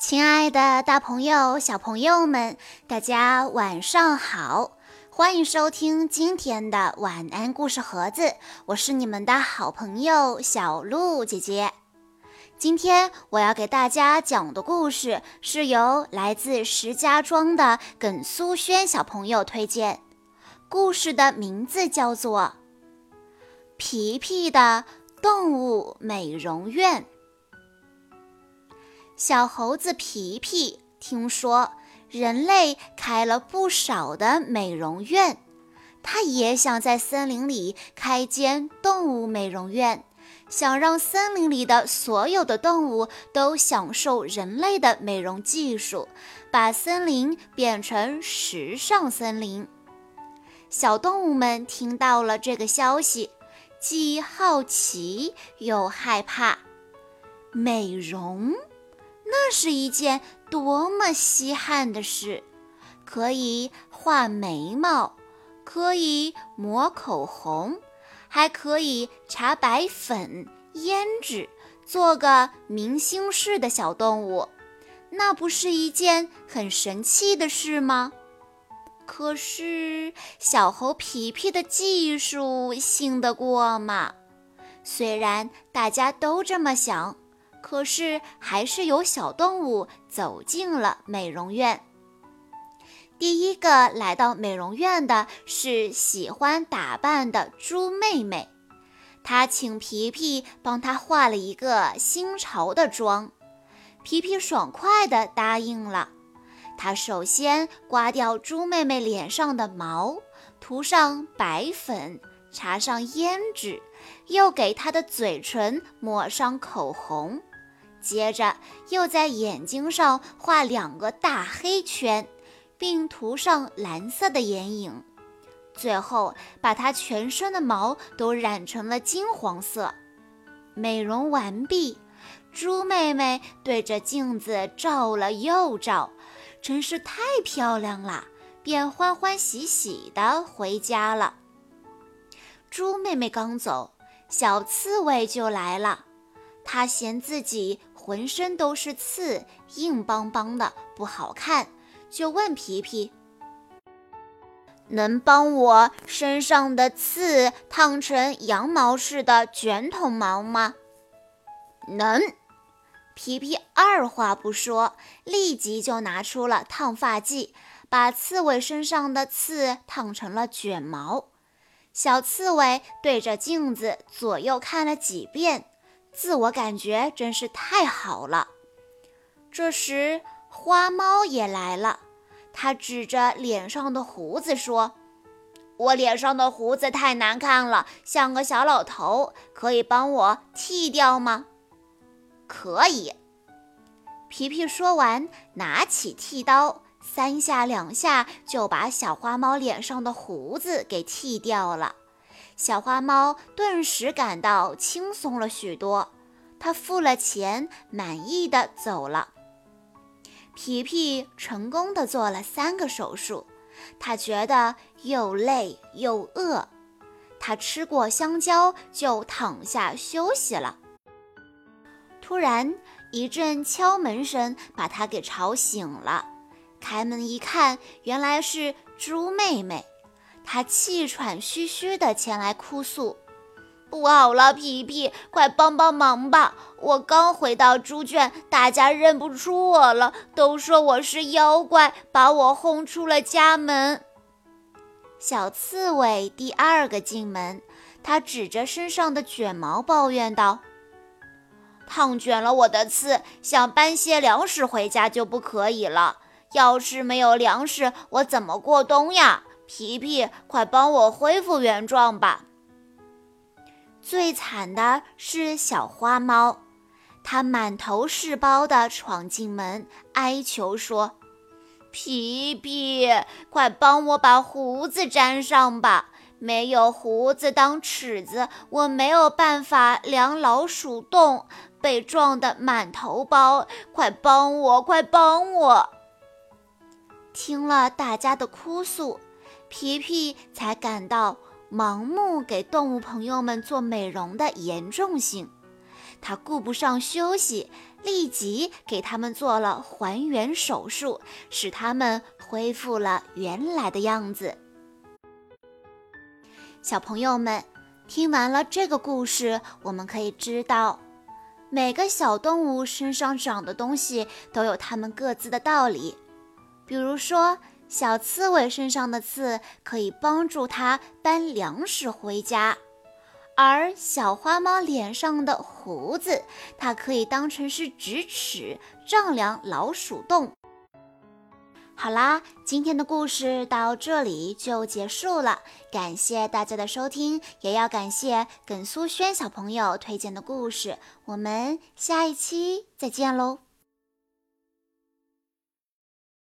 亲爱的，大朋友、小朋友们，大家晚上好！欢迎收听今天的晚安故事盒子，我是你们的好朋友小鹿姐姐。今天我要给大家讲的故事是由来自石家庄的耿苏轩小朋友推荐，故事的名字叫做《皮皮的动物美容院》。小猴子皮皮听说人类开了不少的美容院，他也想在森林里开间动物美容院，想让森林里的所有的动物都享受人类的美容技术，把森林变成时尚森林。小动物们听到了这个消息，既好奇又害怕，美容。那是一件多么稀罕的事！可以画眉毛，可以抹口红，还可以擦白粉、胭脂，做个明星式的小动物，那不是一件很神奇的事吗？可是小猴皮皮的技术信得过吗？虽然大家都这么想。可是，还是有小动物走进了美容院。第一个来到美容院的是喜欢打扮的猪妹妹，她请皮皮帮她化了一个新潮的妆。皮皮爽快地答应了。他首先刮掉猪妹妹脸上的毛，涂上白粉，擦上胭脂，又给她的嘴唇抹上口红。接着又在眼睛上画两个大黑圈，并涂上蓝色的眼影，最后把它全身的毛都染成了金黄色。美容完毕，猪妹妹对着镜子照了又照，真是太漂亮了，便欢欢喜喜地回家了。猪妹妹刚走，小刺猬就来了，它嫌自己。浑身都是刺，硬邦邦的，不好看，就问皮皮：“能帮我身上的刺烫成羊毛似的卷筒毛吗？”“能。”皮皮二话不说，立即就拿出了烫发剂，把刺猬身上的刺烫成了卷毛。小刺猬对着镜子左右看了几遍。自我感觉真是太好了。这时，花猫也来了。它指着脸上的胡子说：“我脸上的胡子太难看了，像个小老头，可以帮我剃掉吗？”“可以。”皮皮说完，拿起剃刀，三下两下就把小花猫脸上的胡子给剃掉了。小花猫顿时感到轻松了许多，它付了钱，满意的走了。皮皮成功的做了三个手术，他觉得又累又饿，他吃过香蕉就躺下休息了。突然一阵敲门声把他给吵醒了，开门一看，原来是猪妹妹。他气喘吁吁地前来哭诉：“不好了，皮皮，快帮帮忙吧！我刚回到猪圈，大家认不出我了，都说我是妖怪，把我轰出了家门。”小刺猬第二个进门，他指着身上的卷毛抱怨道：“烫卷了我的刺，想搬些粮食回家就不可以了。要是没有粮食，我怎么过冬呀？”皮皮，快帮我恢复原状吧！最惨的是小花猫，它满头是包的闯进门，哀求说：“皮皮，快帮我把胡子粘上吧！没有胡子当尺子，我没有办法量老鼠洞，被撞得满头包！快帮我，快帮我！”听了大家的哭诉。皮皮才感到盲目给动物朋友们做美容的严重性，他顾不上休息，立即给他们做了还原手术，使他们恢复了原来的样子。小朋友们，听完了这个故事，我们可以知道，每个小动物身上长的东西都有它们各自的道理。比如说，小刺猬身上的刺可以帮助它搬粮食回家，而小花猫脸上的胡子，它可以当成是直尺，丈量老鼠洞。好啦，今天的故事到这里就结束了。感谢大家的收听，也要感谢耿苏轩小朋友推荐的故事。我们下一期再见喽！